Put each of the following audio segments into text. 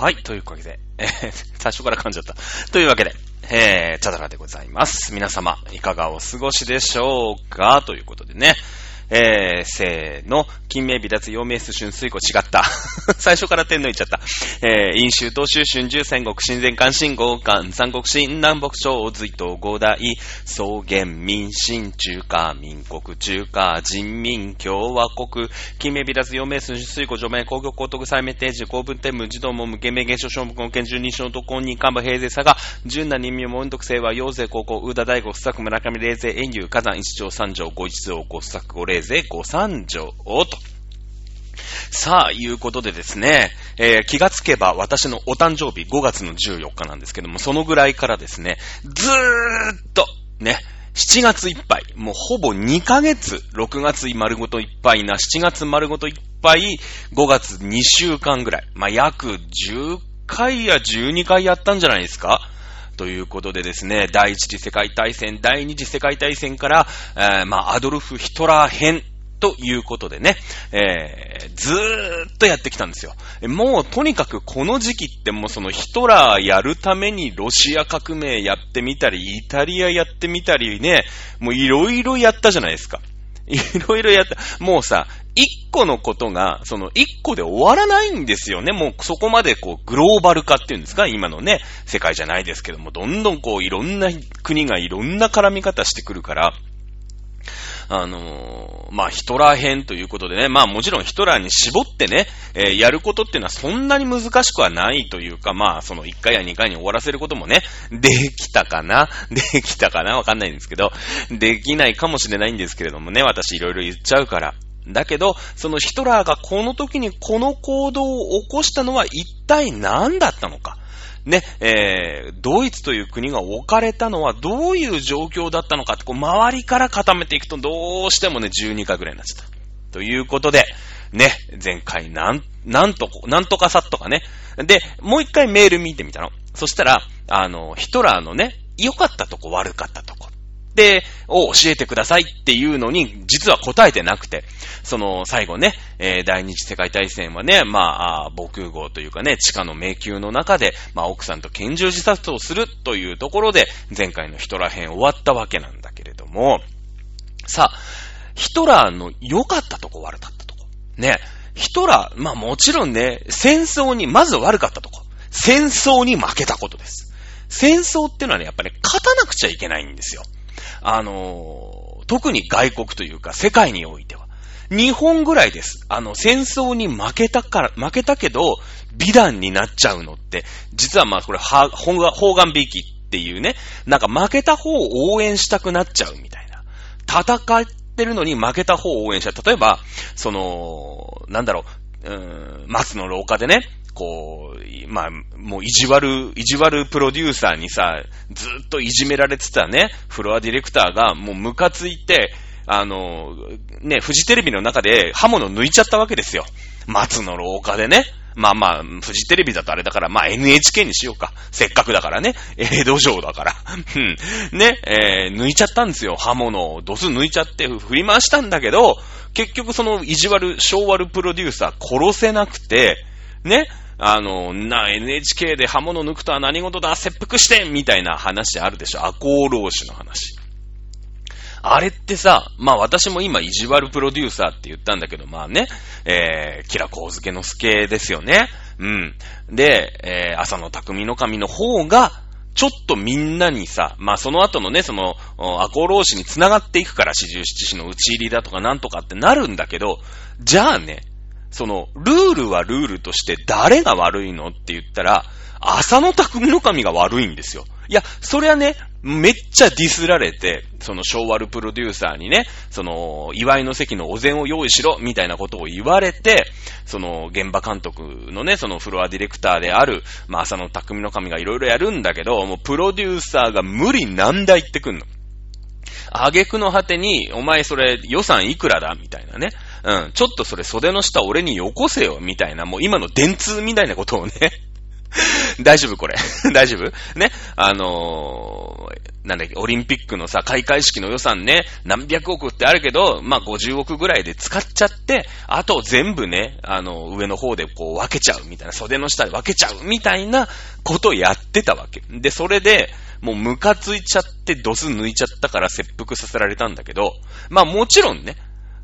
はい、というわけで、えー、最初から噛んじゃった。というわけで、えー、チャドラでございます。皆様、いかがお過ごしでしょうか？ということでね。えー、せーの、金名微脱陽明数春水庫違った。最初から点抜いちゃった。えー、飲酒、東州春秋戦国、新前関、新豪関、三国新、南北朝、隋東、五代、草原、民進、中華、民国、中華、人民、共和国、金名微脱陽明数春水庫、除名、工業高徳、再命定時、公文天文、児童も無限名、現象、小文、県十二小特攻、任幹部、平勢、佐賀、十何人名、門徳、清和、陽勢、高校、宇田大吾、須作、村上、霊勢、遠遊、火山、一条、三条、五一条、五作、五霊勢、五三条、と。さあ、いうことでですね、えー気がつけば私のお誕生日5月の14日なんですけども、そのぐらいからですね、ずーっと、ね、7月いっぱい、もうほぼ2ヶ月、6月丸ごといっぱいな、7月丸ごといっぱい、5月2週間ぐらい、まあ、約10回や12回やったんじゃないですかということでですね、第一次世界大戦、第二次世界大戦から、えーまあ、アドルフ・ヒトラー編ということでね、えーずーっとやってきたんですよ。もうとにかくこの時期ってもうそのヒトラーやるためにロシア革命やってみたり、イタリアやってみたりね、もういろいろやったじゃないですか。いろいろやった。もうさ、一個のことが、その一個で終わらないんですよね。もうそこまでこう、グローバル化っていうんですか？今のね、世界じゃないですけども、どんどんこう、いろんな国がいろんな絡み方してくるから、あのーまあ、ヒトラー編ということでね、まあもちろんヒトラーに絞ってね、えーやることっていうのはそんなに難しくはないというか、まあ、その1回や2回に終わらせることもね、できたかな？できたかな？わかんないんですけど、できないかもしれないんですけれどもね、私いろいろ言っちゃうから。だけど、そのヒトラーがこの時にこの行動を起こしたのは一体何だったのか？ね、えー、ドイツという国が置かれたのはどういう状況だったのかって、こう、周りから固めていくとどうしてもね、12回ぐらいになっちゃった。ということで、ね、前回なん、なんとこ、なんとかさっとかね。で、もう一回メール見てみたの。そしたら、あの、ヒトラーのね、良かったとこ悪かったとこ。で、を教えてくださいっていうのに、実は答えてなくて、その、最後ね、えー第二次世界大戦はね、まあ、防空壕というかね、地下の迷宮の中で、まあ、奥さんと拳銃自殺をするというところで、前回のヒトラー編終わったわけなんだけれども、さあ、ヒトラーの良かったとこ悪かったとこ。ね、ヒトラー、まあもちろんね、戦争に、まず悪かったとこ。戦争に負けたことです。戦争ってのはね、やっぱりね勝たなくちゃいけないんですよ。あの特に外国というか世界においては。日本ぐらいです。あの、戦争に負けたから、負けたけど、美談になっちゃうのって、実はまあこれ、は、方眼、方眼びきっていうね、なんか負けた方を応援したくなっちゃうみたいな。戦ってるのに負けた方を応援した。例えば、その、なんだろう、うーん、松の廊下でね、こう、まあ、もう意地悪、意地悪プロデューサーにさ、ずっといじめられてたね、フロアディレクターがもうムカついて、あの、ね、フジテレビの中で刃物抜いちゃったわけですよ。松の廊下でね。まあまあ、フジテレビだとあれだから、まあ NHK にしようか。せっかくだからね。江戸城だから。うん。ね、えー抜いちゃったんですよ。刃物をドス抜いちゃって振り回したんだけど、結局その意地悪、昭悪プロデューサー殺せなくて、ね、あの、な、NHK で刃物抜くとは何事だ、切腹してみたいな話あるでしょ。赤穂浪士の話。あれってさ、まあ私も今意地悪プロデューサーって言ったんだけど、まあね、えー、キラコウズケの助ですよね。うん。で、えー、朝の匠の神の方が、ちょっとみんなにさ、まあその後のね、その、お赤穂浪士に繋がっていくから、四十七士の打ち入りだとかなんとかってなるんだけど、じゃあね、その、ルールはルールとして誰が悪いのって言ったら、浅野匠の神が悪いんですよ。いや、それはね、めっちゃディスられて、その昭和ルプロデューサーにね、その、祝いの席のお膳を用意しろ、みたいなことを言われて、その、現場監督のね、そのフロアディレクターである、まあ、浅野匠の神がいろいろやるんだけど、もうプロデューサーが無理難題言ってくんの。挙句の果てに、お前それ予算いくらだ？みたいなね。うん。ちょっとそれ袖の下俺によこせよみたいな、もう今の電通みたいなことをね、大丈夫これ。大丈夫？ね？あのー、なんだっけ、オリンピックのさ、開会式の予算ね、何百億ってあるけど、まあ、50億ぐらいで使っちゃって、あと全部ね、あの、上の方でこう分けちゃうみたいな、袖の下で分けちゃうみたいなことをやってたわけ。で、それで、もうムカついちゃってドス抜いちゃったから切腹させられたんだけど、まあもちろんね、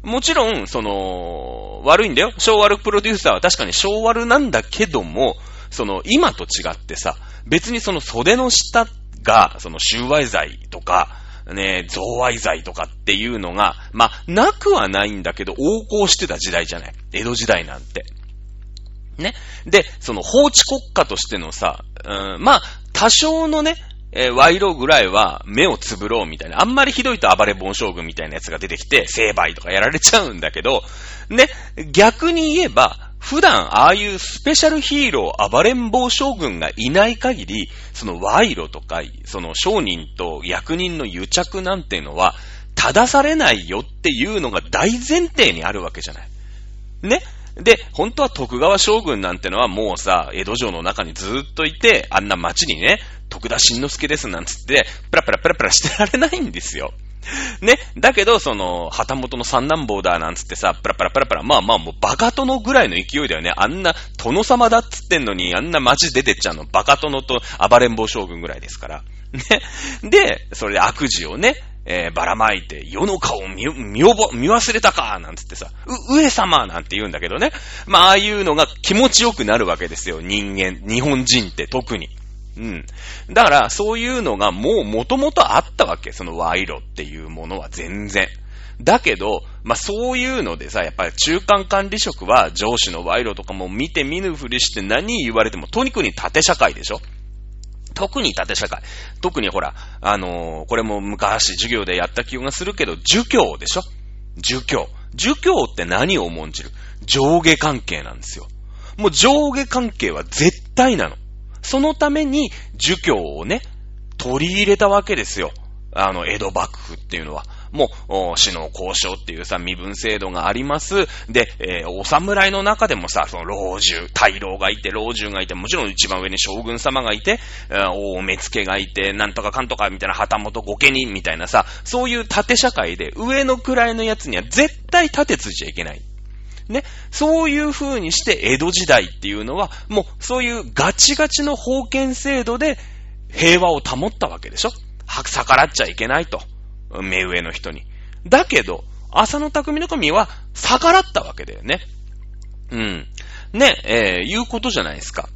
もちろん、その、悪いんだよ。小悪プロデューサーは確かに小悪なんだけども、その、今と違ってさ、別にその袖の下が、その、収賄罪とか、ね、贈賄罪とかっていうのが、まあ、なくはないんだけど、横行してた時代じゃない。江戸時代なんて。ね。で、その法治国家としてのさ、うん、まあ、多少のね、えー、賄賂ぐらいは目をつぶろうみたいな。あんまりひどいと暴れ盆将軍みたいなやつが出てきて、成敗とかやられちゃうんだけど、ね、逆に言えば、普段ああいうスペシャルヒーロー、暴れん坊将軍がいない限り、その賄賂とか、その商人と役人の癒着なんていうのは、正されないよっていうのが大前提にあるわけじゃない。ねで、本当は徳川将軍なんてのはもうさ、江戸城の中にずっといて、あんな街にね、徳田新之助ですなんつって、プラプラプラプラしてられないんですよ。ね。だけど、その、旗本の三男坊だなんつってさ、プラプラプラプラ、まあまあもうバカ殿ぐらいの勢いだよね。あんな、殿様だっつってんのに、あんな街出てっちゃうの、バカ殿と暴れん坊将軍ぐらいですから。ね。で、それで悪事をね、えー、ばらまいて、世の顔見、見覚、見忘れたかなんつってさ、う、上様なんて言うんだけどね。まあ、ああいうのが気持ちよくなるわけですよ。人間、日本人って特に。うん。だから、そういうのがもう元々あったわけ。その賄賂っていうものは全然。だけど、まあ、そういうのでさ、やっぱり中間管理職は上司の賄賂とかも見て見ぬふりして何言われても、とにかく縦社会でしょ特に縦社会。特にほら、あのー、これも昔授業でやった気がするけど、儒教でしょ儒教。儒教って何を重んじる？上下関係なんですよ。もう上下関係は絶対なの。そのために、儒教をね、取り入れたわけですよ。あの、江戸幕府っていうのは。もう、死の交渉っていうさ、身分制度があります。で、えー、お侍の中でもさ、その老中、大老がいて、老中がいて、もちろん一番上に将軍様がいて、大目付がいて、なんとかかんとかみたいな旗本御家人みたいなさ、そういう縦社会で、上の位のやつには絶対盾ついちゃいけない。ね。そういう風にして江戸時代っていうのは、もうそういうガチガチの封建制度で平和を保ったわけでしょ逆らっちゃいけないと。目上の人に。だけど、浅野匠の神は逆らったわけだよね。うん。ね、えー、いうことじゃないですか。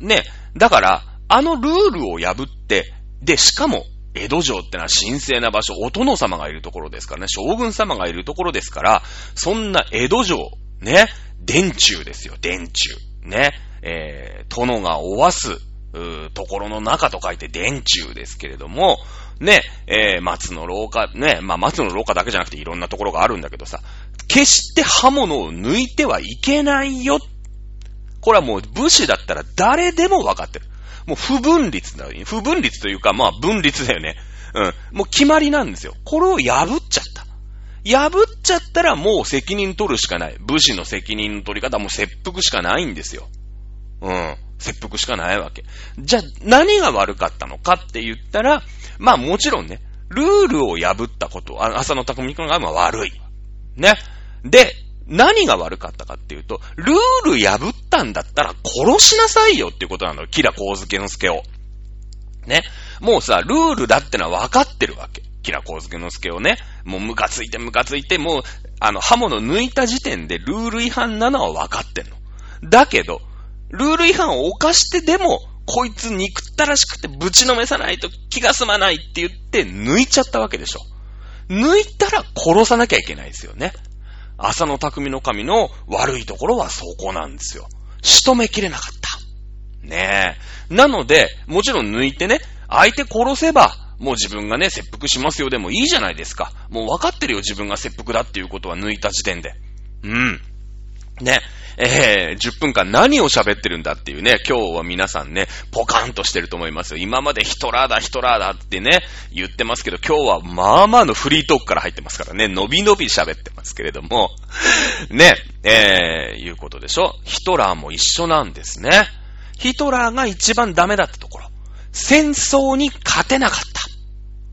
ね。だから、あのルールを破って、で、しかも、江戸城ってのは神聖な場所、お殿様がいるところですからね、将軍様がいるところですから、そんな江戸城、ね、電柱ですよ、電柱。ね、えー、殿がおわす、ところの中と書いて電柱ですけれども、ね、えー、松の廊下、ね、まあ、松の廊下だけじゃなくていろんなところがあるんだけどさ、決して刃物を抜いてはいけないよ。これはもう武士だったら誰でも分かってる。もう不分立だよ。不分立というか、まあ分立だよね。うん。もう決まりなんですよ。これを破っちゃった。破っちゃったらもう責任取るしかない。武士の責任の取り方も切腹しかないんですよ。うん。切腹しかないわけ。じゃあ、何が悪かったのかって言ったら、まあもちろんね、ルールを破ったこと、あ浅野匠君が悪い。ね。で、何が悪かったかっていうと、ルール破ったんだったら殺しなさいよっていうことなのよ。キラコウズケの助を。ね。もうさ、ルールだってのは分かってるわけ。キラコウズケの助をね。もうムカついてムカついて、もう、あの、刃物抜いた時点でルール違反なのは分かってんの。だけど、ルール違反を犯してでも、こいつ憎ったらしくてぶちのめさないと気が済まないって言って抜いちゃったわけでしょ。抜いたら殺さなきゃいけないですよね。浅野匠の神の悪いところはそこなんですよ。仕留めきれなかった。ねえ。なので、もちろん抜いてね、相手殺せば、もう自分がね、切腹しますよでもいいじゃないですか。もう分かってるよ、自分が切腹だっていうことは抜いた時点で。うん。ね。えー、10分間何を喋ってるんだっていうね、今日は皆さんね、ポカンとしてると思いますよ。今までヒトラーだ、ヒトラーだってね、言ってますけど、今日はまあまあのフリートークから入ってますからね、伸び伸び喋ってますけれども、ね、えー、いうことでしょ？ヒトラーも一緒なんですね。ヒトラーが一番ダメだったところ。戦争に勝てなかった。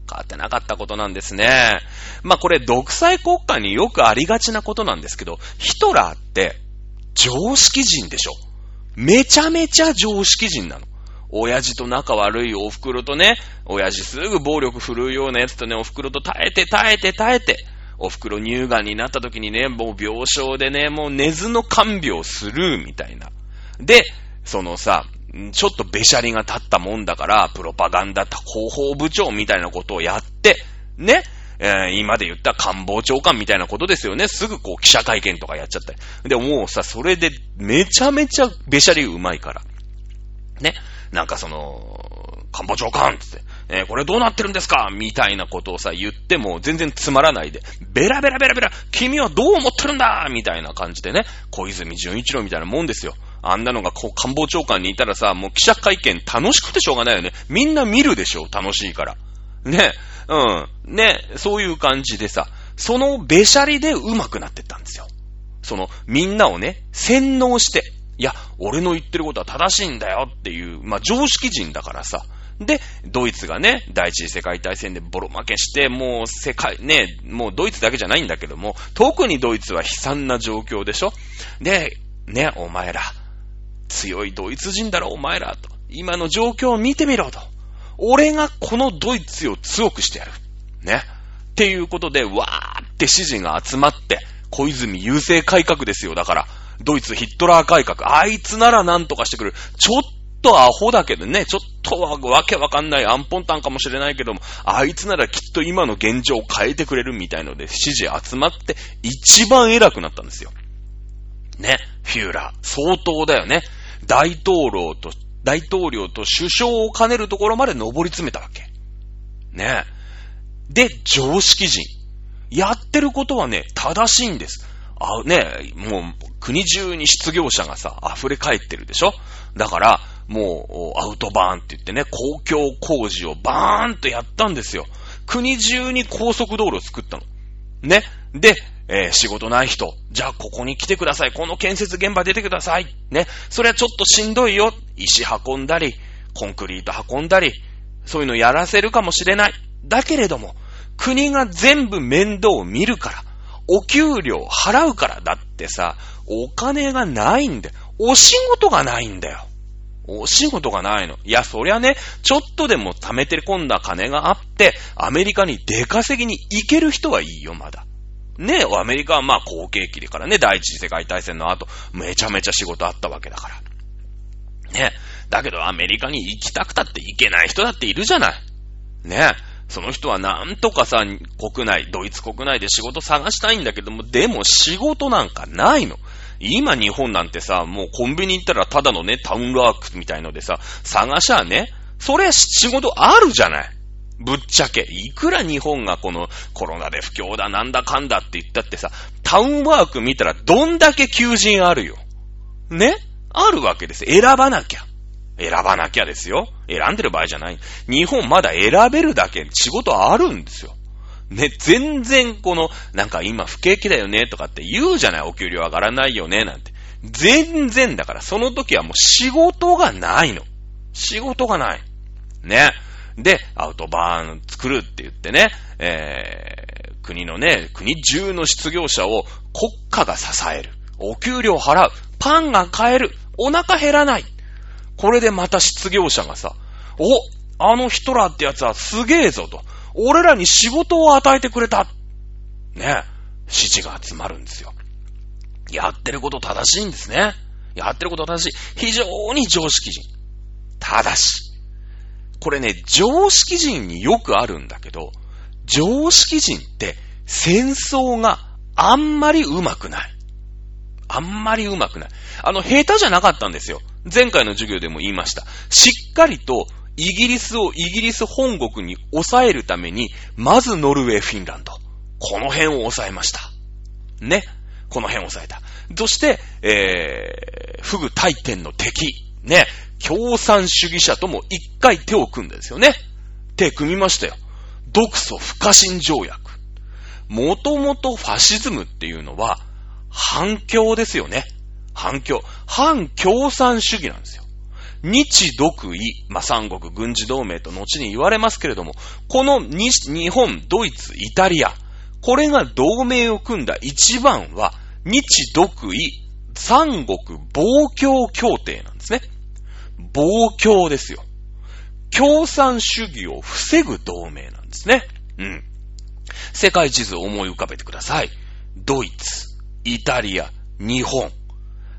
勝てなかったことなんですね。まあこれ独裁国家によくありがちなことなんですけど、ヒトラーって常識人でしょ。めちゃめちゃ常識人なの。親父と仲悪いお袋とね、親父すぐ暴力振るうようなやつとね、お袋と耐えて耐えて耐えて、お袋乳がんになった時にね、もう病床でね、もう寝ずの看病するみたいな。で、そのさ、ちょっとべしゃりが立ったもんだから、プロパガンダ広報部長みたいなことをやって、ね、えー、今で言った官房長官みたいなことですよね。すぐこう記者会見とかやっちゃって。で、もうさ、それでめちゃめちゃべしゃりうまいから。ね。なんかその、官房長官つって、えー、これどうなってるんですか？みたいなことをさ、言っても全然つまらないで、ベラベラベラベラ、君はどう思ってるんだ？みたいな感じでね、小泉純一郎みたいなもんですよ。あんなのがこう官房長官にいたらさ、もう記者会見楽しくてしょうがないよね。みんな見るでしょ楽しいから。ね。うん。ね。そういう感じでさ、そのべしゃりで上手くなってったんですよ。その、みんなをね、洗脳して、いや、俺の言ってることは正しいんだよっていう、まあ、常識人だからさ。で、ドイツがね、第一次世界大戦でボロ負けして、もう世界、ね、もうドイツだけじゃないんだけども、特にドイツは悲惨な状況でしょで、ね、お前ら、強いドイツ人だろ、お前ら、と。今の状況を見てみろ、と。俺がこのドイツを強くしてやる。ね。っていうことで、わーって支持が集まって、小泉優勢改革ですよ。だから、ドイツヒットラー改革。あいつならなんとかしてくる。ちょっとアホだけどね、ちょっとはわけわかんないアンポンタンかもしれないけども、あいつならきっと今の現状を変えてくれるみたいので、支持集まって一番偉くなったんですよ。ね、フューラー。相当だよね。大統領と、大統領と首相を兼ねるところまで上り詰めたわけ。ね。で、常識人。やってることはね、正しいんです。あ、ね、もう、国中に失業者がさ、溢れ返ってるでしょ？だから、もう、アウトバーンって言ってね、公共工事をバーンとやったんですよ。国中に高速道路を作ったの。ね。で、えー、仕事ない人、じゃあここに来てください。この建設現場出てください。ね。それはちょっとしんどいよ。石運んだり、コンクリート運んだり、そういうのやらせるかもしれない。だけれども、国が全部面倒を見るから、お給料払うからだってさ、お金がないんだよ。お仕事がないんだよ。お仕事がないの。いや、そりゃね、ちょっとでも貯めて込んだ金があって、アメリカに出稼ぎに行ける人はいいよ、まだ。ね、アメリカはまあ後継期でからね、第一次世界大戦の後、めちゃめちゃ仕事あったわけだから。ね。だけどアメリカに行きたくたって行けない人だっているじゃない。ね。その人はなんとかさ、国内、ドイツ国内で仕事探したいんだけども、でも仕事なんかないの。今日本なんてさ、もうコンビニ行ったらただのね、タウンワークみたいのでさ、探しゃあね、それ仕事あるじゃない。ぶっちゃけ。いくら日本がこのコロナで不況だなんだかんだって言ったってさ、タウンワーク見たらどんだけ求人あるよ。ね？あるわけです。選ばなきゃ。選ばなきゃですよ。選んでる場合じゃない。日本まだ選べるだけ仕事あるんですよ。ね、全然この、なんか今不景気だよねとかって言うじゃない。お給料上がらないよねなんて。全然だから、その時はもう仕事がないの。仕事がない。ね？で、アウトバーン作るって言ってね、えー、国のね、国中の失業者を国家が支える。お給料払う。パンが買える。お腹減らない。これでまた失業者がさ、お、あのヒトラーってやつはすげえぞと。俺らに仕事を与えてくれた。ね。支持が集まるんですよ。やってること正しいんですね。やってること正しい。非常に常識人。ただし、これね、常識人によくあるんだけど、常識人って戦争があんまり上手くない。あんまり上手くない。あの、下手じゃなかったんですよ。前回の授業でも言いました。しっかりとイギリスをイギリス本国に抑えるために、まずノルウェー、フィンランド。この辺を抑えました。ね。この辺を抑えた。そして、えー、フグ大天の敵。ね。共産主義者とも一回手を組んだですよね。手組みましたよ。独ソ不可侵条約。もともとファシズムっていうのは、反共ですよね。反共。反共産主義なんですよ。日独伊、まあ、三国軍事同盟と後に言われますけれども、この日本、ドイツ、イタリア、これが同盟を組んだ一番は、日独伊、三国防共協定なんですね。防共ですよ。共産主義を防ぐ同盟なんですね。うん。世界地図を思い浮かべてください。ドイツ、イタリア、日本。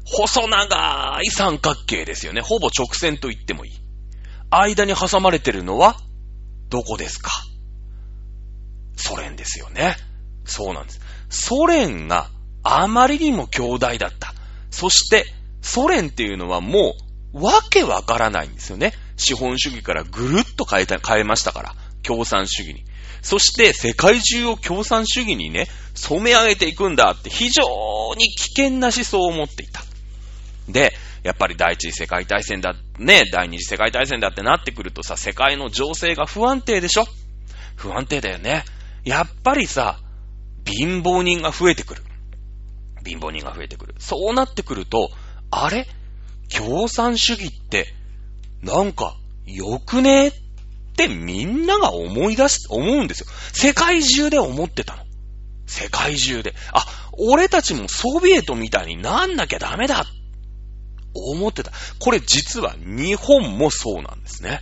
細長い三角形ですよね。ほぼ直線と言ってもいい。間に挟まれてるのは、どこですか？ソ連ですよね。そうなんです。ソ連があまりにも強大だった。そして、ソ連っていうのはもう、わけわからないんですよね。資本主義からぐるっと変えた、変えましたから。共産主義に。そして世界中を共産主義にね、染め上げていくんだって非常に危険な思想を持っていた。で、やっぱり第一次世界大戦だ、ね、第二次世界大戦だってなってくるとさ、世界の情勢が不安定でしょ？不安定だよね。やっぱりさ、貧乏人が増えてくる。貧乏人が増えてくる。そうなってくると、あれ？共産主義って、なんか、よくね？ってみんなが思い出し、思うんですよ。世界中で思ってたの。世界中で。あ、俺たちもソビエトみたいになんなきゃダメだ思ってた。これ実は日本もそうなんですね。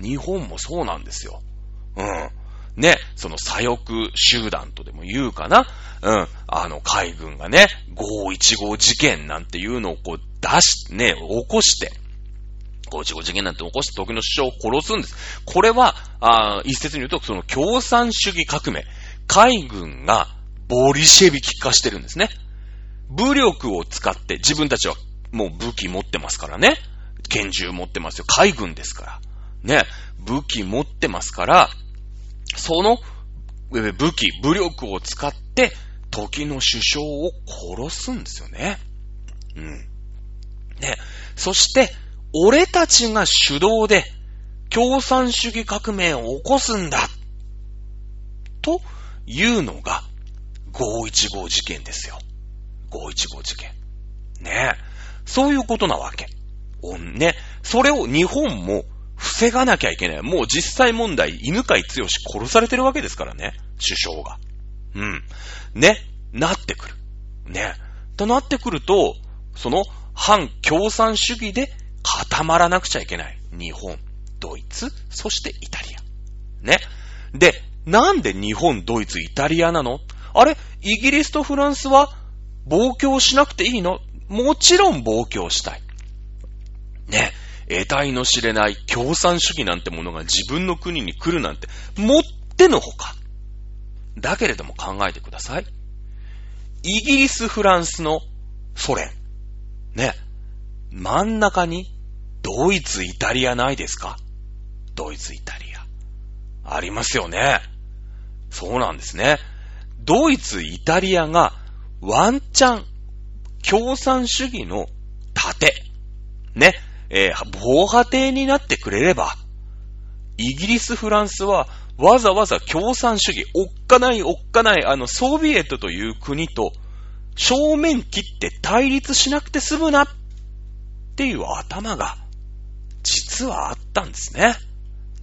日本もそうなんですよ。うん。ね、その左翼集団とでも言うかな。うん。あの海軍がね、515事件なんていうのをこう出し、ね、起こして、515事件なんて起こして時の首相を殺すんです。これは、あ一説に言うと、その共産主義革命。海軍がボリシェビキ化してるんですね。武力を使って自分たちはもう武器持ってますからね。拳銃持ってますよ。海軍ですから。ね。武器持ってますから、その武器、武力を使って、時の首相を殺すんですよね。うん。ね。そして、俺たちが主導で共産主義革命を起こすんだ。というのが515事件ですよ。515事件。ねえ。そういうことなわけ。おんね。それを日本も防がなきゃいけない。もう実際問題、犬飼剛殺されてるわけですからね。首相が。うん。ね。なってくる。ね。となってくると、その反共産主義で固まらなくちゃいけない。日本、ドイツ、そしてイタリア。ね。で、なんで日本、ドイツ、イタリアなの？あれイギリスとフランスは、暴挙しなくていいの？もちろん暴挙したい。ね。得体の知れない共産主義なんてものが自分の国に来るなんて、もってのほか。だけれども考えてください。イギリス、フランスのソ連。ね。真ん中にドイツ、イタリアないですか？ドイツ、イタリア。ありますよね。そうなんですね。ドイツ、イタリアがワンチャン共産主義の盾、ね、えー、防波堤になってくれれば、イギリス、フランスはわざわざ共産主義、おっかないおっかないあのソビエトという国と正面切って対立しなくて済むなっていう頭が実はあったんですね。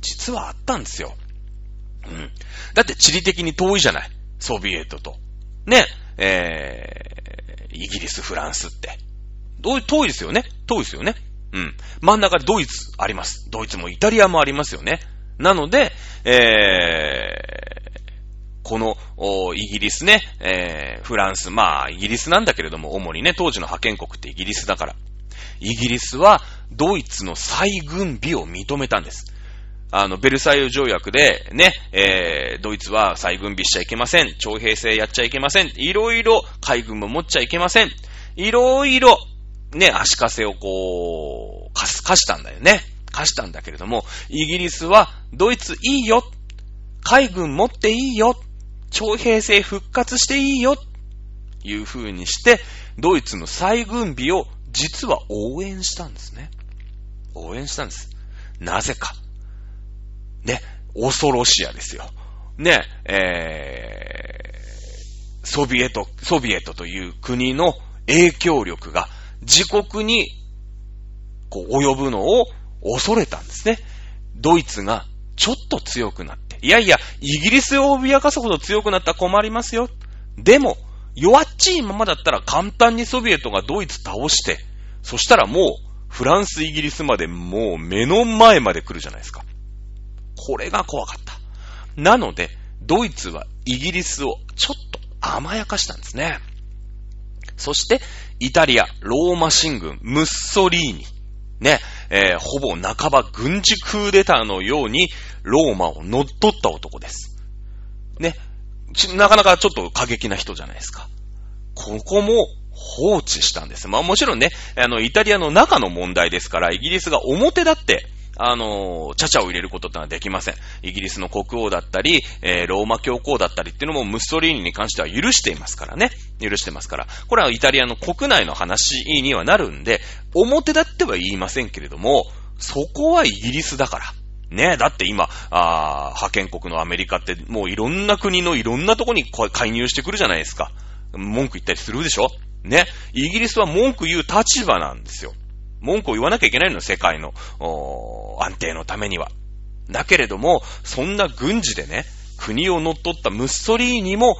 実はあったんですよ。うん。だって地理的に遠いじゃない。ソビエトと。ね。えー、イギリス、フランスって。遠いですよね。遠いですよね。うん。真ん中でドイツあります。ドイツもイタリアもありますよね。なので、えー、この、イギリスね、えー、フランス、まあ、イギリスなんだけれども、主にね、当時の派遣国ってイギリスだから。イギリスは、ドイツの再軍備を認めたんです。あの、ベルサイユ条約で、ね、えー、ドイツは再軍備しちゃいけません。徴兵制やっちゃいけません。いろいろ海軍も持っちゃいけません。いろいろ、ね、足かせをこう、貸す、貸したんだよね。貸したんだけれども、イギリスは、ドイツいいよ。海軍持っていいよ。徴兵制復活していいよ。いう風にして、ドイツの再軍備を実は応援したんですね。応援したんです。なぜか。ね、恐ろしやですよ。ね、えー、ソビエト、ソビエトという国の影響力が自国にこう、及ぶのを恐れたんですね。ドイツがちょっと強くなって。いやいや、イギリスを脅かすほど強くなったら困りますよ。でも、弱っちいままだったら簡単にソビエトがドイツ倒して、そしたらもう、フランス、イギリスまでもう目の前まで来るじゃないですか。これが怖かった。なので、ドイツはイギリスをちょっと甘やかしたんですね。そして、イタリア、ローマ新軍、ムッソリーニ。ね、えー、ほぼ半ば軍事クーデターのように、ローマを乗っ取った男です。ね、なかなかちょっと過激な人じゃないですか。ここも放置したんです。まあもちろんね、あの、イタリアの中の問題ですから、イギリスが表だって、あの、ちゃちゃを入れることってのはできません。イギリスの国王だったり、えー、ローマ教皇だったりっていうのもムッソリーニに関しては許していますからね。許してますから。これはイタリアの国内の話にはなるんで、表だっては言いませんけれども、そこはイギリスだから。ねだって今、あ派遣国のアメリカってもういろんな国のいろんなとこに介入してくるじゃないですか。文句言ったりするでしょね。イギリスは文句言う立場なんですよ。文句を言わなきゃいけないの、世界の安定のためには。だけれども、そんな軍事でね、国を乗っ取ったムッソリーニも、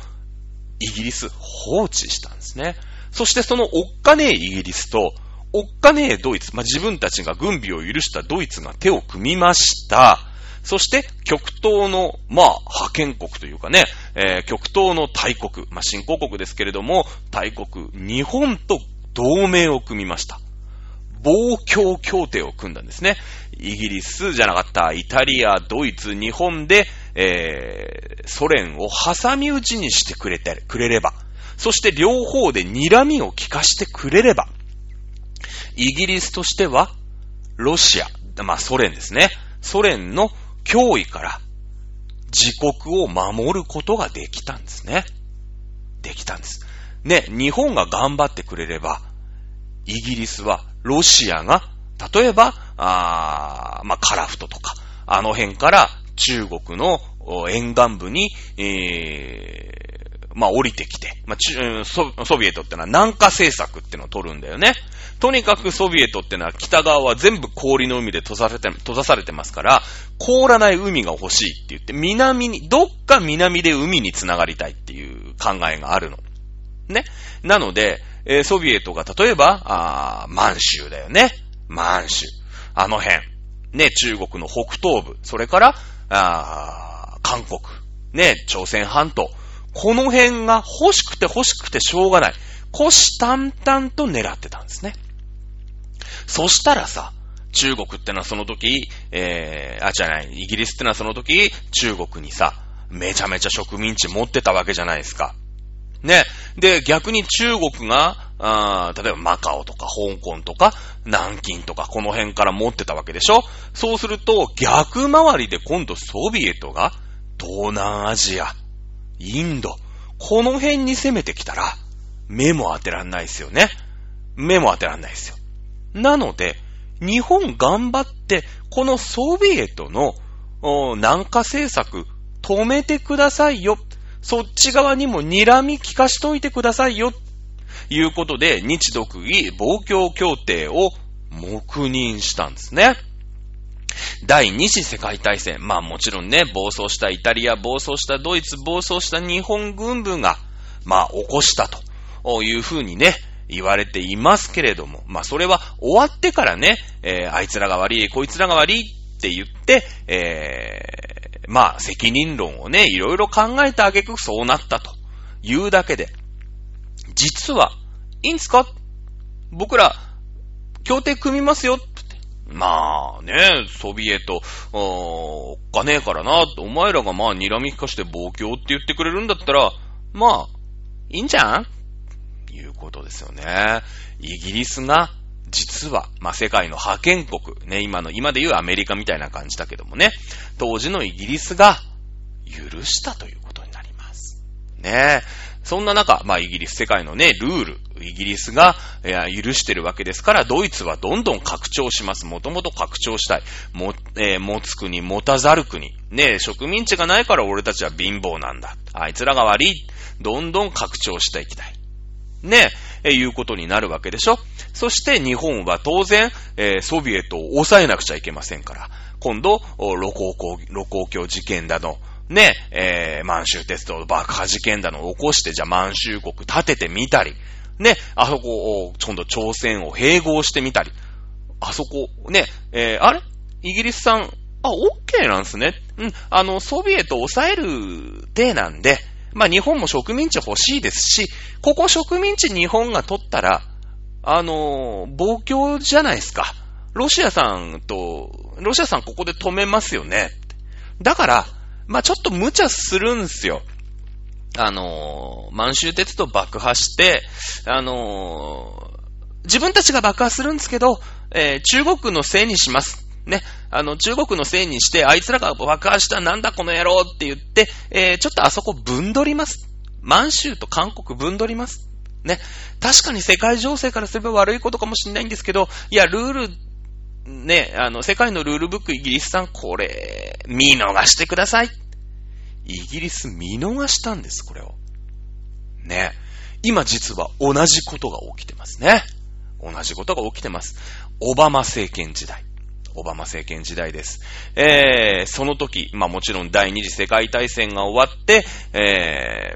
イギリス放置したんですね。そしてそのおっかねえイギリスと、おっかねえドイツ、まあ、自分たちが軍備を許したドイツが手を組みました。そして、極東の、まあ、派遣国というかね、えー、極東の大国、まあ、新興国ですけれども、大国、日本と同盟を組みました。防共協定を組んだんですね。イギリスじゃなかった、イタリア、ドイツ、日本で、えー、ソ連を挟み撃ちにしてくれて、くれれば、そして両方で睨みを利かしてくれれば、イギリスとしては、ロシア、まあソ連ですね。ソ連の脅威から自国を守ることができたんですね。できたんです。ね、日本が頑張ってくれれば、イギリスは、ロシアが、例えば、あまあ、カラフトとか、あの辺から中国の沿岸部に、えー、まあ、降りてきて、まあソ、ソビエトってのは南下政策ってのを取るんだよね。とにかくソビエトってのは北側は全部氷の海で閉ざされて、閉ざされてますから、凍らない海が欲しいって言って、南に、どっか南で海に繋がりたいっていう考えがあるの。ね。なので、え、ソビエトが例えば、あ満州だよね。満州。あの辺。ね、中国の北東部。それから、あ韓国。ね、朝鮮半島。この辺が欲しくて欲しくてしょうがない。虎視眈々と狙ってたんですね。そしたらさ、中国ってのはその時、えー、あ、じゃない、イギリスってのはその時、中国にさ、めちゃめちゃ植民地持ってたわけじゃないですか。ね。で、逆に中国が、あ例えばマカオとか香港とか南京とかこの辺から持ってたわけでしょ？そうすると逆回りで今度ソビエトが東南アジア、インド、この辺に攻めてきたら目も当てらんないですよね。目も当てらんないですよ。なので、日本頑張って、このソビエトの南下政策止めてくださいよ。そっち側にも睨み聞かしといてくださいよ。いうことで、日独義防共協定を黙認したんですね。第二次世界大戦。まあもちろんね、暴走したイタリア、暴走したドイツ、暴走した日本軍部が、まあ起こしたというふうにね、言われていますけれども、まあそれは終わってからね、えー、あいつらが悪い、こいつらが悪いって言って、えー、まあ、責任論をね、いろいろ考えた挙句そうなったというだけで、実は、いいんすか？僕ら、協定組みますよって。まあね、ソビエト、おっかねえからな、お前らがまあ睨み利かして暴挙って言ってくれるんだったら、まあ、いいんじゃん？いうことですよね。イギリスが実は、まあ、世界の覇権国、ね、今の、今で言うアメリカみたいな感じだけどもね、当時のイギリスが許したということになります。ねそんな中、まあ、イギリス世界のね、ルール、イギリスが、いや、許してるわけですから、ドイツはどんどん拡張します。もともと拡張したい。も、えー、持つ国、持たざる国。ね植民地がないから俺たちは貧乏なんだ。あいつらが悪い。どんどん拡張していきたい。ねえいうことになるわけでしょ。そして日本は当然、えーソビエトを抑えなくちゃいけませんから、今度、お露光光露光橋事件だの、ね、えー満州鉄道爆破事件だのを起こして、じゃあ満州国立ててみたり、ね、あそこを、今度朝鮮を併合してみたり、あそこ、ね、えーあれ？イギリスさん、あ、オッケーなんすね。うん、あの、ソビエトを抑える手なんで、まあ日本も植民地欲しいですし、ここ植民地日本が取ったら、あのー、暴挙じゃないですか。ロシアさんと、ロシアさんここで止めますよね。だから、まあちょっと無茶するんですよ。あのー、満州鉄道爆破して、あのー、自分たちが爆破するんですけど、えー中国のせいにします。ね。あの、中国のせいにして、あいつらが爆破した、なんだこの野郎って言って、えーちょっとあそこ分取ります。満州と韓国分取ります。ね。確かに世界情勢からすれば悪いことかもしれないんですけど、いや、ルール、ね、あの、世界のルールブックイギリスさん、これ、見逃してください。イギリス見逃したんです、これを。ね。今実は同じことが起きてますね。同じことが起きてます。オバマ政権時代。オバマ政権時代です。えー、その時、まあもちろん第二次世界大戦が終わって、え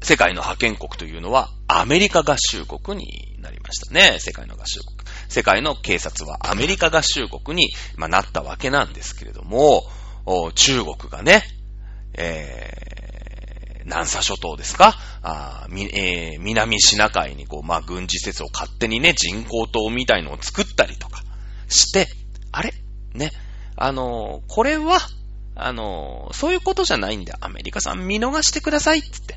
ー、世界の覇権国というのはアメリカ合衆国になりましたね。世界の合衆国。世界の警察はアメリカ合衆国に、まあ、なったわけなんですけれども、中国がね、えー、南沙諸島ですか？あ、えー南シナ海にこう、まあ、軍事施設を勝手にね、人工島みたいのを作ったりとかして、あれ？ね、あのこれは、あのそういうことじゃないんだ。アメリカさん見逃してくださいってって。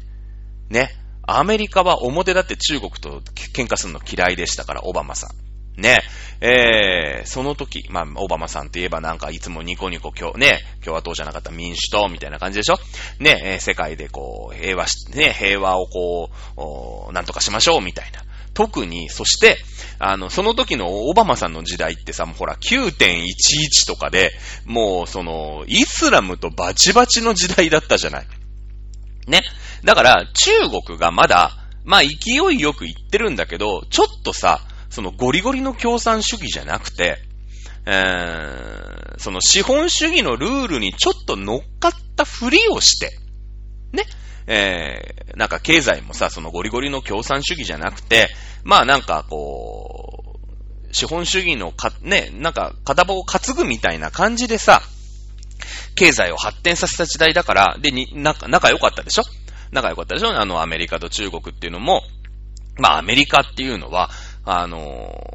ね。アメリカは表だって中国と喧嘩するの嫌いでしたから、オバマさん。ね。えー、その時、まあ、オバマさんといえばなんかいつもニコニコ共、ね、共和党じゃなかった民主党みたいな感じでしょ？ね、えー世界でこう、平和し、ね、平和をこう、なんとかしましょうみたいな。特に、そして、あの、その時のオバマさんの時代ってさ、もうほら、9.11とかで、もう、その、イスラムとバチバチの時代だったじゃない。ね。だから、中国がまだ、まあ、勢いよく言ってるんだけど、ちょっとさ、そのゴリゴリの共産主義じゃなくて、えー、その資本主義のルールにちょっと乗っかったふりをして、ね。えー、なんか経済もさ、そのゴリゴリの共産主義じゃなくて、まあなんかこう、資本主義のか、ね、なんか片棒を担ぐみたいな感じでさ、経済を発展させた時代だから、で、に、仲、仲良かったでしょ？仲良かったでしょ？あの、アメリカと中国っていうのも、まあ、アメリカっていうのは、あの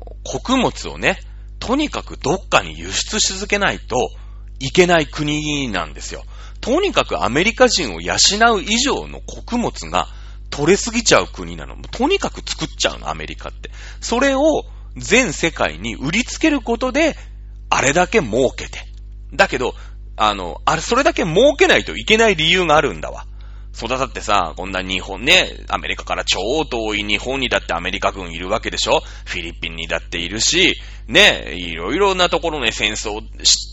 ー穀物をね、とにかくどっかに輸出し続けないといけない国なんですよ。とにかくアメリカ人を養う以上の穀物が取れすぎちゃう国なの。とにかく作っちゃうの、アメリカって。それを全世界に売りつけることで、あれだけ儲けて。だけど、あの、あれ、それだけ儲けないといけない理由があるんだわ。そうだってさ、こんな日本ね、アメリカから超遠い日本にだってアメリカ軍いるわけでしょ？フィリピンにだっているし、ね、いろいろなところね、戦争、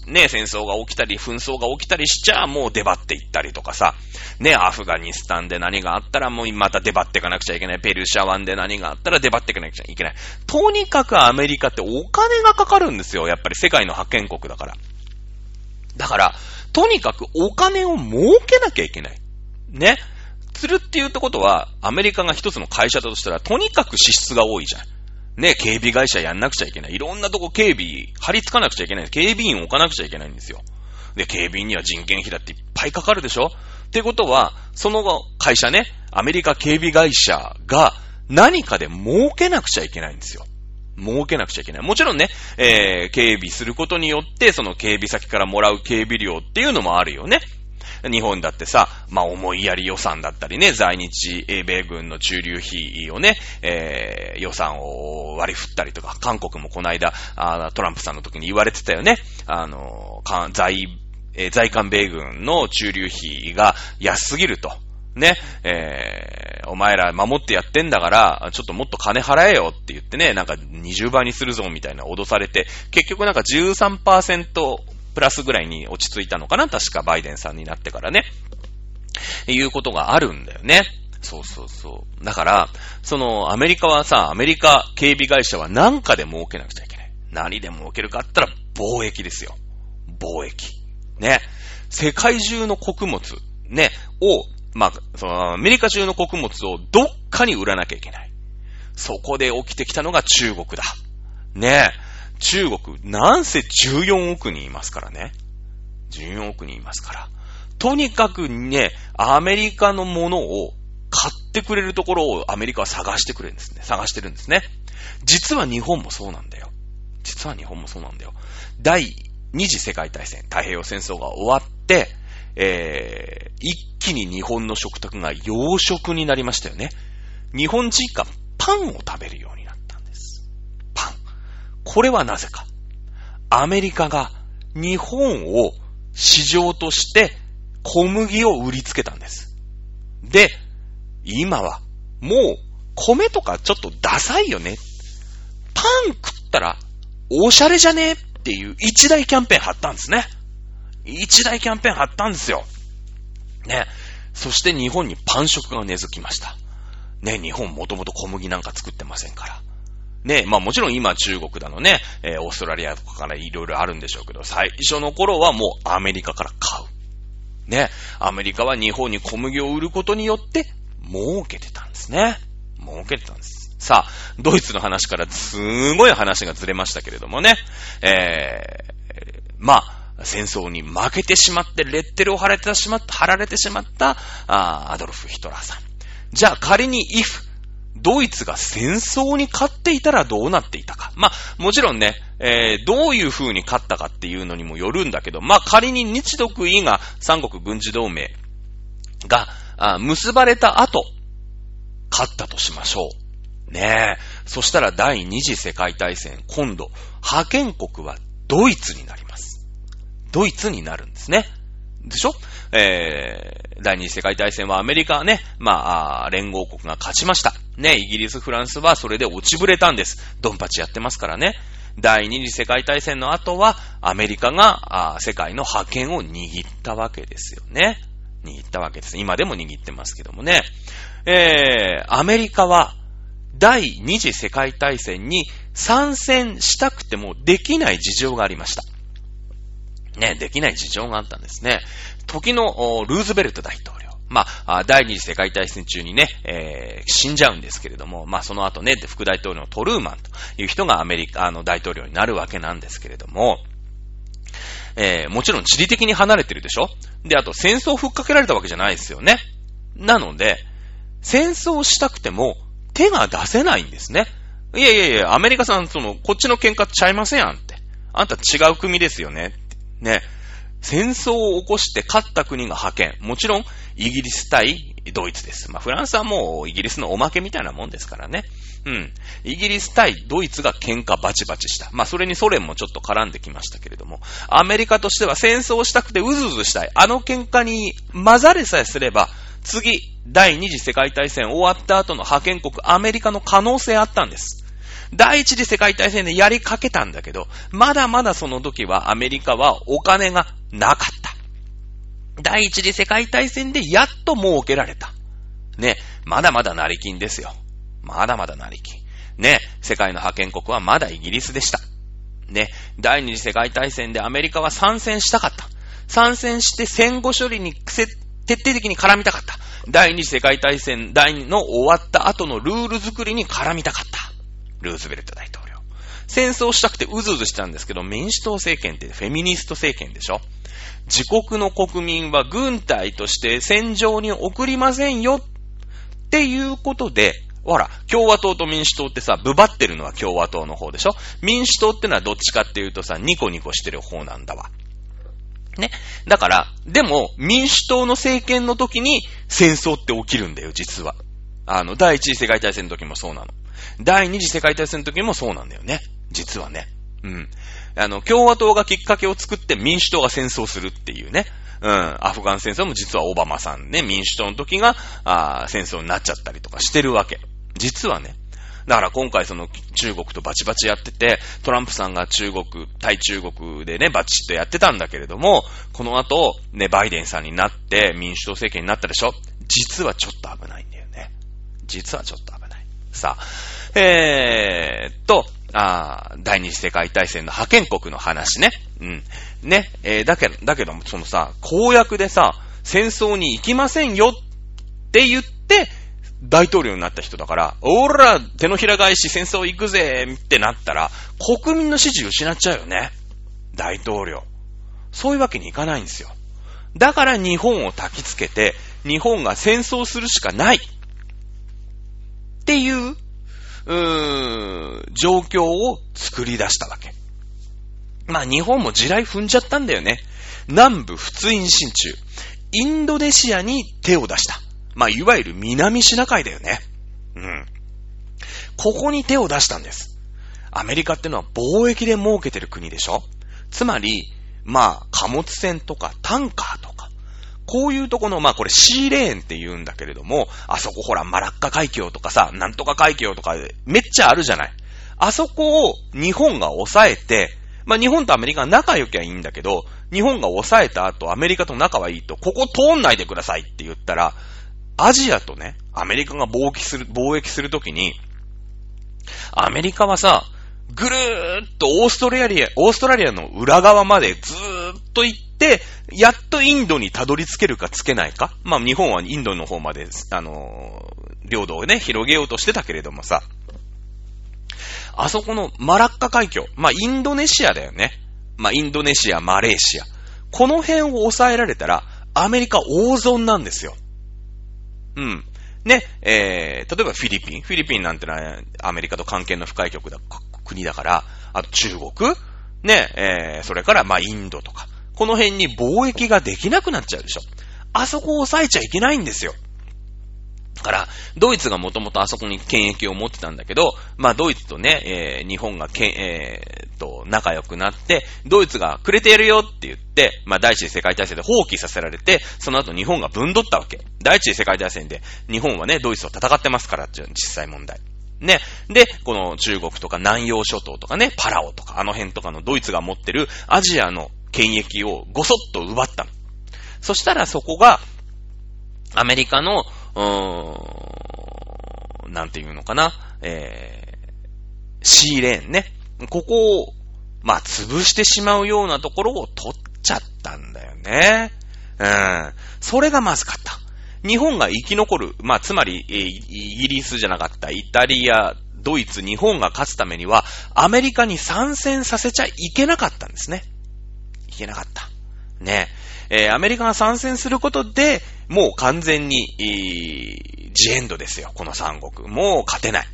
ね、戦争が起きたり、紛争が起きたりしちゃ、もう出張っていったりとかさ、ね、アフガニスタンで何があったらもうまた出張っていかなくちゃいけない。ペルシャ湾で何があったら出張っていかなくちゃいけない。とにかくアメリカってお金がかかるんですよ。やっぱり世界の覇権国だから。だから、とにかくお金を儲けなきゃいけない。ね。するって言うってことは、アメリカが一つの会社だとしたら、とにかく支出が多いじゃん。ね、警備会社やんなくちゃいけない。いろんなとこ警備、張り付かなくちゃいけない。警備員置かなくちゃいけないんですよ。で、警備員には人件費だっていっぱいかかるでしょってことは、その後、会社ね、アメリカ警備会社が何かで儲けなくちゃいけないんですよ。儲けなくちゃいけない。もちろんね、えー、警備することによって、その警備先からもらう警備料っていうのもあるよね。日本だってさ、まあ、思いやり予算だったりね、在日英米軍の駐留費をね、えー、予算を割り振ったりとか、韓国もこの間、あトランプさんの時に言われてたよね。あの、在、えー在韓米軍の駐留費が安すぎると。ね、えー、お前ら守ってやってんだから、ちょっともっと金払えよって言ってね、なんか20倍にするぞみたいな脅されて、結局なんか13%プラスぐらいに落ち着いたのかな確かバイデンさんになってからね。いうことがあるんだよね。そうそうそう。だから、その、アメリカはさ、アメリカ警備会社は何かで儲けなくちゃいけない。何で儲けるかって言ったら、貿易ですよ。貿易。ね。世界中の穀物、ね、を、まあ、その、アメリカ中の穀物をどっかに売らなきゃいけない。そこで起きてきたのが中国だ。ね中国、なんせ14億人いますからね。14億人いますから。とにかくね、アメリカのものを買ってくれるところをアメリカは探してくれるんですね。探してるんですね。実は日本もそうなんだよ。実は日本もそうなんだよ。第二次世界大戦、太平洋戦争が終わって、えー、一気に日本の食卓が洋食になりましたよね。日本人がパンを食べるように。これはなぜか。アメリカが日本を市場として小麦を売りつけたんです。で、今はもう米とかちょっとダサいよね。パン食ったらおしゃれじゃねっていう一大キャンペーン貼ったんですね。一大キャンペーン貼ったんですよ。ね。そして日本にパン食が根付きました。ね、日本もともと小麦なんか作ってませんから。ね、まあもちろん今中国だのね、えーオーストラリアとかからいろいろあるんでしょうけど、最初の頃はもうアメリカから買う。ね、アメリカは日本に小麦を売ることによって儲けてたんですね。儲けてたんです。さあ、ドイツの話からすごい話がずれましたけれどもね、えー、まあ、戦争に負けてしまって、レッテルを貼られてしまった、貼られてしまった、あアドルフ・ヒトラーさん。じゃあ仮に if、ドイツが戦争に勝っていたらどうなっていたか。まあ、もちろんね、えー、どういう風に勝ったかっていうのにもよるんだけど、まあ、仮に日独伊が三国軍事同盟があ結ばれた後、勝ったとしましょう。ねえ。そしたら第二次世界大戦、今度、派遣国はドイツになります。ドイツになるんですね。でしょ？えー、第二次世界大戦はアメリカはね、まあ、連合国が勝ちました。ね、イギリス、フランスはそれで落ちぶれたんです。ドンパチやってますからね。第二次世界大戦の後は、アメリカがあ世界の覇権を握ったわけですよね。握ったわけです。今でも握ってますけどもね。えー、アメリカは、第二次世界大戦に参戦したくてもできない事情がありました。ね、できない事情があったんですね。時のルーズベルト大統領。まあ、第二次世界大戦中にね、えー死んじゃうんですけれども、まあその後ね、副大統領のトルーマンという人がアメリカ、あの大統領になるわけなんですけれども、えーもちろん地理的に離れてるでしょ？で、あと戦争をふっかけられたわけじゃないですよね。なので、戦争したくても手が出せないんですね。いやいやいや、アメリカさん、その、こっちの喧嘩ちゃいませんやんって。あんた違う国ですよね。ね。戦争を起こして勝った国が派遣。もちろん、イギリス対ドイツです。まあ、フランスはもうイギリスのおまけみたいなもんですからね。うん。イギリス対ドイツが喧嘩バチバチした。まあ、それにソ連もちょっと絡んできましたけれども、アメリカとしては戦争したくてうずうずしたい。あの喧嘩に混ざれさえすれば、次、第二次世界大戦終わった後の派遣国アメリカの可能性あったんです。第一次世界大戦でやりかけたんだけど、まだまだその時はアメリカはお金がなかった。第一次世界大戦でやっと儲けられた。ね、まだまだ成金ですよ。まだまだ成金。ね、世界の派遣国はまだイギリスでした。ね、第二次世界大戦でアメリカは参戦したかった。参戦して戦後処理に徹底的に絡みたかった。第二次世界大戦第二の終わった後のルール作りに絡みたかった。ルーズベルト大統領。戦争したくてうずうずしたんですけど、民主党政権ってフェミニスト政権でしょ？自国の国民は軍隊として戦場に送りませんよっていうことで、ほら、共和党と民主党ってさ、ブバってるのは共和党の方でしょ？民主党ってのはどっちかっていうとさ、ニコニコしてる方なんだわ。ね。だから、でも、民主党の政権の時に戦争って起きるんだよ、実は。あの、第一次世界大戦の時もそうなの。第二次世界大戦の時もそうなんだよね。実はね。うん。あの、共和党がきっかけを作って民主党が戦争するっていうね。うん。アフガン戦争も実はオバマさんね、民主党の時が、あ戦争になっちゃったりとかしてるわけ。実はね。だから今回その中国とバチバチやってて、トランプさんが中国、対中国でね、バチッとやってたんだけれども、この後、ね、バイデンさんになって民主党政権になったでしょ実はちょっと危ないんだよね。実はちょっと危ない。さあ、えーっと、あ第二次世界大戦の派遣国の話ね。うん。ね。えー、だけど、だけど、そのさ、公約でさ、戦争に行きませんよって言って、大統領になった人だから、おら、手のひら返し戦争行くぜってなったら、国民の支持失っちゃうよね。大統領。そういうわけにいかないんですよ。だから日本を焚きつけて、日本が戦争するしかない。っていう、うーん、状況を作り出したわけ。まあ日本も地雷踏んじゃったんだよね。南部仏印進駐。インドネシアに手を出した。まあいわゆる南シナ海だよね。うん。ここに手を出したんです。アメリカってのは貿易で儲けてる国でしょつまり、まあ、貨物船とかタンカーとか、こういうとこの、まあこれシーレーンって言うんだけれども、あそこほらマラッカ海峡とかさ、なんとか海峡とかめっちゃあるじゃない。あそこを日本が抑えて、まあ日本とアメリカが仲良きゃいいんだけど、日本が抑えた後アメリカと仲はいいと、ここ通んないでくださいって言ったら、アジアとね、アメリカが貿易する、貿易するときに、アメリカはさ、ぐるーっとオーストラリア、オーストラリアの裏側までずーっと行って、やっとインドにたどり着けるかつけないか。まあ日本はインドの方まで、あのー、領土をね、広げようとしてたけれどもさ、あそこのマラッカ海峡、まあインドネシアだよね。まあインドネシア、マレーシア。この辺を抑えられたら、アメリカ大損なんですよ。うん。ね、えー、例えばフィリピン。フィリピンなんてのはアメリカと関係の深い局だ国だから、あと中国ね、えー、それからまあインドとか。この辺に貿易ができなくなっちゃうでしょ。あそこを抑えちゃいけないんですよ。だから、ドイツがもともとあそこに権益を持ってたんだけど、まあドイツとね、えー、日本がけ、えー、と、仲良くなって、ドイツがくれてやるよって言って、まあ第一次世界大戦で放棄させられて、その後日本が分取ったわけ。第一次世界大戦で日本はね、ドイツと戦ってますからっていう、実際問題。ね。で、この中国とか南洋諸島とかね、パラオとかあの辺とかのドイツが持ってるアジアの権益をごそっと奪ったの。そしたらそこが、アメリカの、うーん、なんていうのかな、えー、シーレーンね。ここを、まあ、潰してしまうようなところを取っちゃったんだよね。うん。それがまずかった。日本が生き残る、まあ、つまり、イギリスじゃなかった、イタリア、ドイツ、日本が勝つためには、アメリカに参戦させちゃいけなかったんですね。いけなかった。ね。えー、アメリカが参戦することで、もう完全に、えー、ジエンドですよ、この三国。もう勝てない。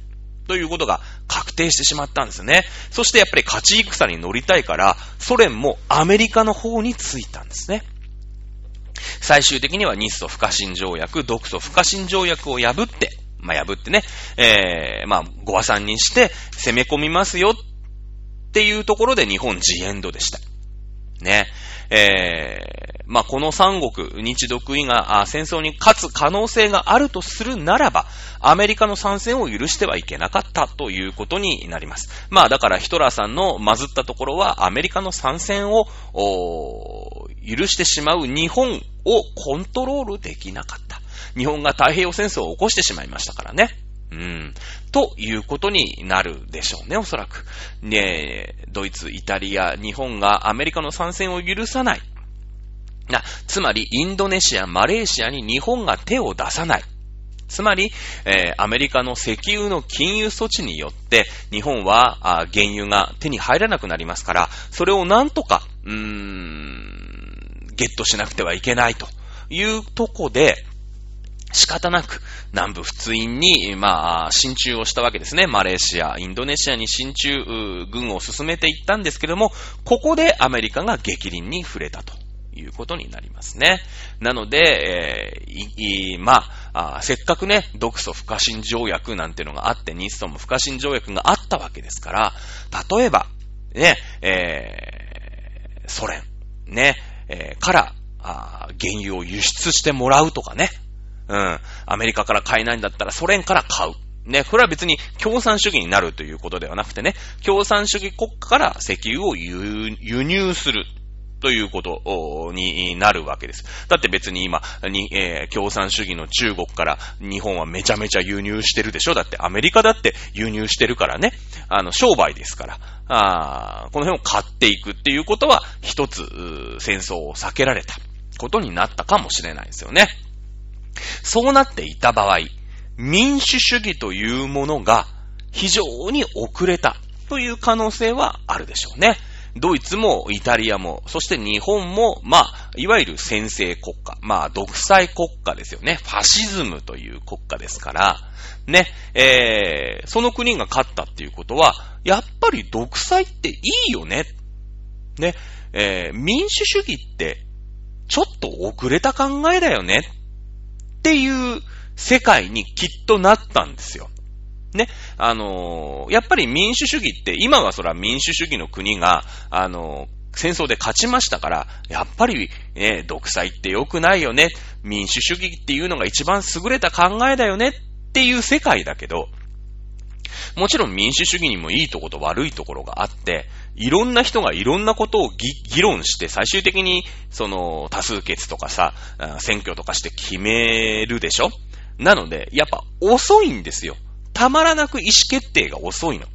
ということが確定してしまったんですね。そしてやっぱり勝ち戦に乗りたいから、ソ連もアメリカの方についたんですね。最終的には日ソ不可侵条約、独ソ不可侵条約を破って、まあ、破ってね、えー、まあ、ご破産にして攻め込みますよっていうところで日本ジエンドでした。ね。えー、まあ、この三国、日独伊が戦争に勝つ可能性があるとするならば、アメリカの参戦を許してはいけなかったということになります。まあ、だからヒトラーさんのまずったところは、アメリカの参戦を、許してしまう日本をコントロールできなかった。日本が太平洋戦争を起こしてしまいましたからね。うん。ということになるでしょうね、おそらく。ねドイツ、イタリア、日本がアメリカの参戦を許さない。な、つまり、インドネシア、マレーシアに日本が手を出さない。つまり、えー、アメリカの石油の金融措置によって、日本はあ原油が手に入らなくなりますから、それをなんとか、うーん、ゲットしなくてはいけないというとこで、仕方なく南部仏印に、まあ、進駐をしたわけですね。マレーシア、インドネシアに進駐、軍を進めていったんですけども、ここでアメリカが激鱗に触れたということになりますね。なので、えー、まあせっかくね、独ソ不可侵条約なんていうのがあって、日ソも不可侵条約があったわけですから、例えば、ね、えー、ソ連、ね、えー、から、あ原油を輸出してもらうとかね、うん。アメリカから買えないんだったらソ連から買う。ね、これは別に共産主義になるということではなくてね、共産主義国家から石油を輸入する。ということになるわけです。だって別に今に、えー、共産主義の中国から日本はめちゃめちゃ輸入してるでしょだってアメリカだって輸入してるからね。あの、商売ですから。あこの辺を買っていくっていうことは一つ戦争を避けられたことになったかもしれないですよね。そうなっていた場合、民主主義というものが非常に遅れたという可能性はあるでしょうね。ドイツもイタリアも、そして日本も、まあ、いわゆる先制国家、まあ、独裁国家ですよね。ファシズムという国家ですから、ね、えー、その国が勝ったっていうことは、やっぱり独裁っていいよね。ね、えー、民主主義って、ちょっと遅れた考えだよね。っていう世界にきっとなったんですよ。ね。あのー、やっぱり民主主義って、今はそら民主主義の国が、あのー、戦争で勝ちましたから、やっぱり、ね、独裁って良くないよね。民主主義っていうのが一番優れた考えだよねっていう世界だけど、もちろん民主主義にもいいところと悪いところがあって、いろんな人がいろんなことを議論して、最終的に、その、多数決とかさ、選挙とかして決めるでしょ？なので、やっぱ遅いんですよ。たまらなく意思決定が遅いの。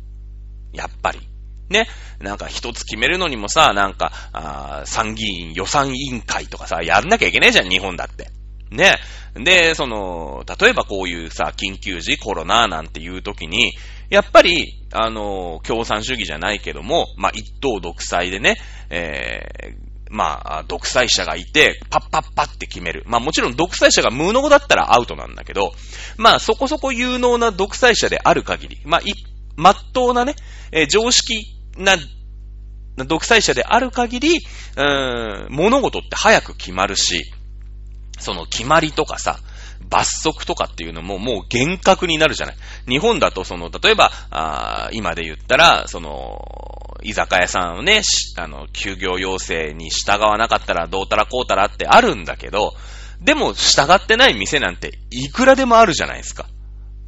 やっぱり。ね？なんか一つ決めるのにもさ、なんか、参議院予算委員会とかさ、やんなきゃいけないじゃん、日本だって。ね。で、その、例えばこういうさ、緊急時コロナなんていう時に、やっぱり、あの、共産主義じゃないけども、まあ、一党独裁でね、えー、まあ、独裁者がいて、パッパッパって決める。まあもちろん独裁者が無能だったらアウトなんだけど、まあそこそこ有能な独裁者である限り、まあ、い、まっとうなね、えー、常識な、独裁者である限り、うーん、物事って早く決まるし、その決まりとかさ、罰則とかっていうのももう厳格になるじゃない。日本だとその、例えば、あ今で言ったら、その、居酒屋さんをね、あの、休業要請に従わなかったらどうたらこうたらってあるんだけど、でも従ってない店なんていくらでもあるじゃないですか。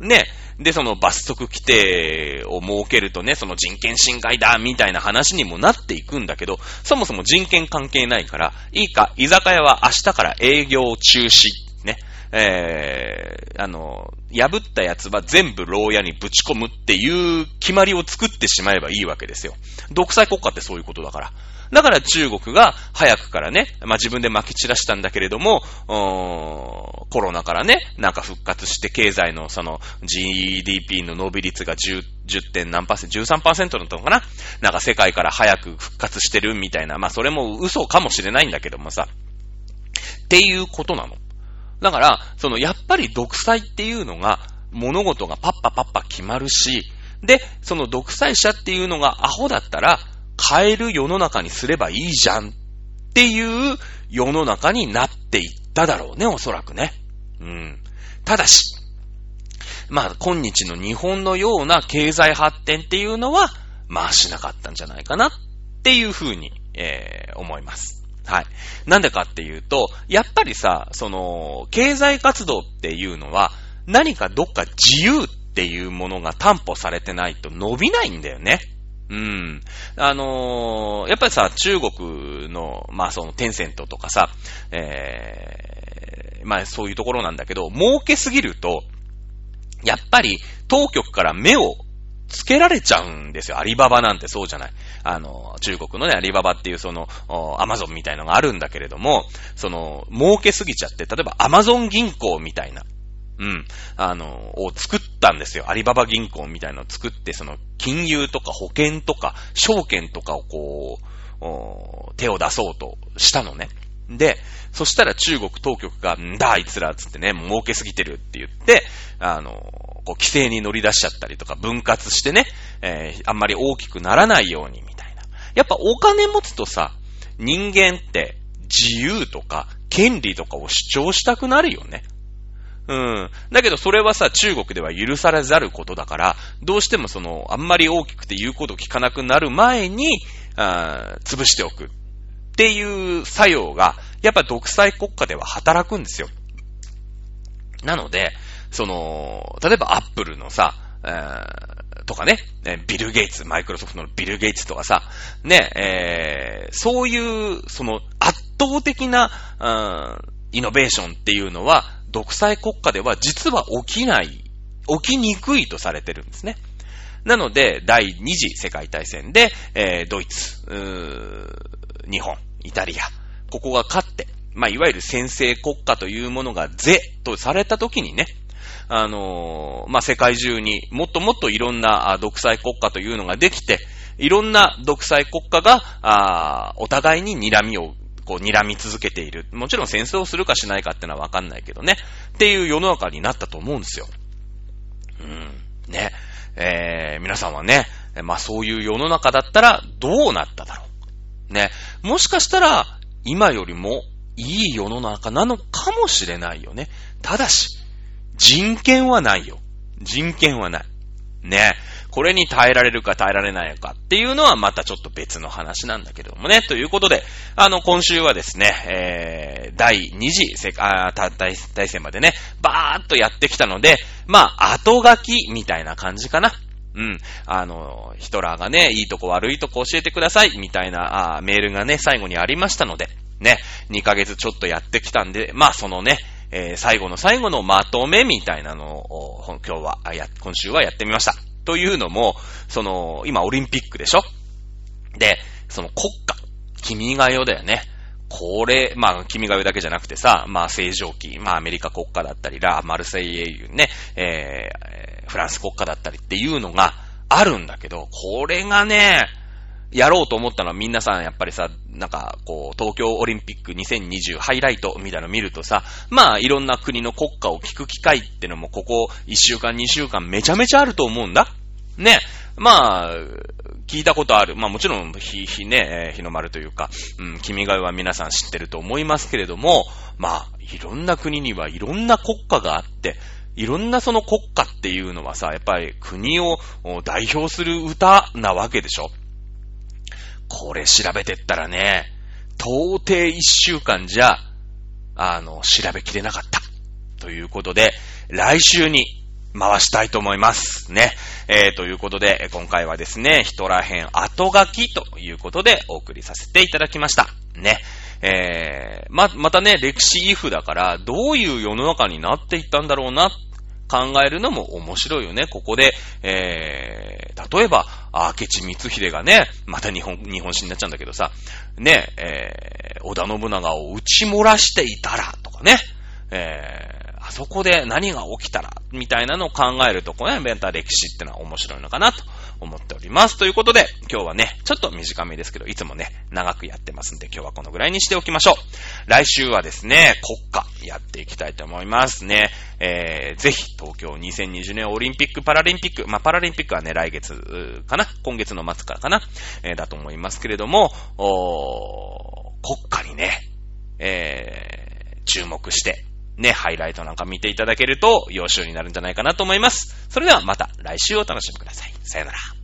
ね。で、その罰則規定を設けるとね、その人権侵害だ、みたいな話にもなっていくんだけど、そもそも人権関係ないから、いいか、居酒屋は明日から営業中止。ね。えー、あの、破ったやつは全部牢屋にぶち込むっていう決まりを作ってしまえばいいわけですよ。独裁国家ってそういうことだから。だから中国が早くからね、まあ、自分で撒き散らしたんだけれども、コロナからね、なんか復活して経済のその GDP の伸び率が 10, 10. 点何パーセント、13%だったのかな？なんか世界から早く復活してるみたいな、まあそれも嘘かもしれないんだけどもさ。っていうことなの。だから、そのやっぱり独裁っていうのが物事がパッパパッパ決まるし、で、その独裁者っていうのがアホだったら、変える世の中にすればいいじゃんっていう世の中になっていっただろうね、おそらくね。うん。ただし、まあ、今日の日本のような経済発展っていうのは、まあしなかったんじゃないかなっていうふうに、えー、思います。はい。なんでかっていうと、やっぱりさ、その、経済活動っていうのは、何かどっか自由っていうものが担保されてないと伸びないんだよね。うん。あのー、やっぱりさ、中国の、まあそのテンセントとかさ、えー、まあそういうところなんだけど、儲けすぎると、やっぱり当局から目をつけられちゃうんですよ。アリババなんてそうじゃない。あの、中国のね、アリババっていうその、アマゾンみたいのがあるんだけれども、その、儲けすぎちゃって、例えばアマゾン銀行みたいな、うん、あの、を作ったんですよ。アリババ銀行みたいのを作って、その、金融とか保険とか、証券とかをこう、手を出そうとしたのね。で、そしたら中国当局が、んだ、あいつら、つってね、儲けすぎてるって言って、あの、こう、規制に乗り出しちゃったりとか、分割してね、えー、あんまり大きくならないように、みたいな。やっぱお金持つとさ、人間って自由とか権利とかを主張したくなるよね。うん。だけどそれはさ、中国では許されざることだから、どうしてもその、あんまり大きくて言うこと聞かなくなる前に、あ潰しておくっていう作用が、やっぱ独裁国家では働くんですよ。なので、その、例えばアップルのさ、えー、とかね、ビル・ゲイツ、マイクロソフトのビル・ゲイツとかさ、ね、えー、そういう、その圧倒的な、うん、イノベーションっていうのは、独裁国家では実は起きない、起きにくいとされてるんですね。なので、第二次世界大戦で、えー、ドイツ、日本、イタリア、ここが勝って、まあ、いわゆる先制国家というものが是とされたときにね、あのー、まあ、世界中にもっともっといろんな独裁国家というのができて、いろんな独裁国家が、あお互いに睨みを、こう、睨み続けている。もちろん戦争をするかしないかってのはわかんないけどね。っていう世の中になったと思うんですよ。うん。ね。えー、皆さんはね、まあそういう世の中だったらどうなっただろう。ね。もしかしたら、今よりもいい世の中なのかもしれないよね。ただし、人権はないよ。人権はない。ね。これに耐えられるか耐えられないかっていうのはまたちょっと別の話なんだけどもね。ということで、あの、今週はですね、えー、第2次世界大大戦までね、バーっとやってきたので、まあ、後書きみたいな感じかな。うん。あの、ヒトラーがね、いいとこ悪いとこ教えてください、みたいなあメールがね、最後にありましたので、ね、2ヶ月ちょっとやってきたんで、まあそのね、えー、最後の最後のまとめみたいなのを、今日は、や、今週はやってみました。というのも、その、今オリンピックでしょ？で、その国家、君が代だよね。これ、まあ、君が代だけじゃなくてさ、まあ、正常期、まあ、アメリカ国家だったり、ラ・マルセイエいうね、えー、フランス国家だったりっていうのがあるんだけど、これがね、やろうと思ったのは皆さんやっぱりさ、なんか、こう、東京オリンピック2020ハイライトみたいなの見るとさ、まあ、いろんな国の国家を聞く機会ってのもここ1週間2週間めちゃめちゃあると思うんだ。ね。まあ、聞いたことある。まあもちろん、ひ、ひね、日の丸というか、うん、君が代は皆さん知ってると思いますけれども、まあ、いろんな国にはいろんな国家があって、いろんなその国家っていうのはさ、やっぱり国を代表する歌なわけでしょこれ調べてったらね、到底一週間じゃ、あの、調べきれなかった。ということで、来週に回したいと思います。ね。えー、ということで、今回はですね、ヒトラ編後書きということでお送りさせていただきました。ね。えー、ま、またね、歴史イフだから、どういう世の中になっていったんだろうな考えるのも面白いよね。ここで、えー、例えば、明智光秀がね、また日本、日本史になっちゃうんだけどさ、ね、えー、織田信長を打ち漏らしていたら、とかね、えー、あそこで何が起きたら、みたいなのを考えると、このベンター歴史ってのは面白いのかなと思っております。ということで、今日はね、ちょっと短めですけど、いつもね、長くやってますんで、今日はこのぐらいにしておきましょう。来週はですね、国家やっていきたいと思いますね。えー、ぜひ、東京2020年オリンピック、パラリンピック、まあ、パラリンピックはね、来月かな？今月の末からかな？えー、だと思いますけれども、おー国家にね、えー、注目して、ね、ハイライトなんか見ていただけると、要習になるんじゃないかなと思います。それではまた来週お楽しみください。さよなら。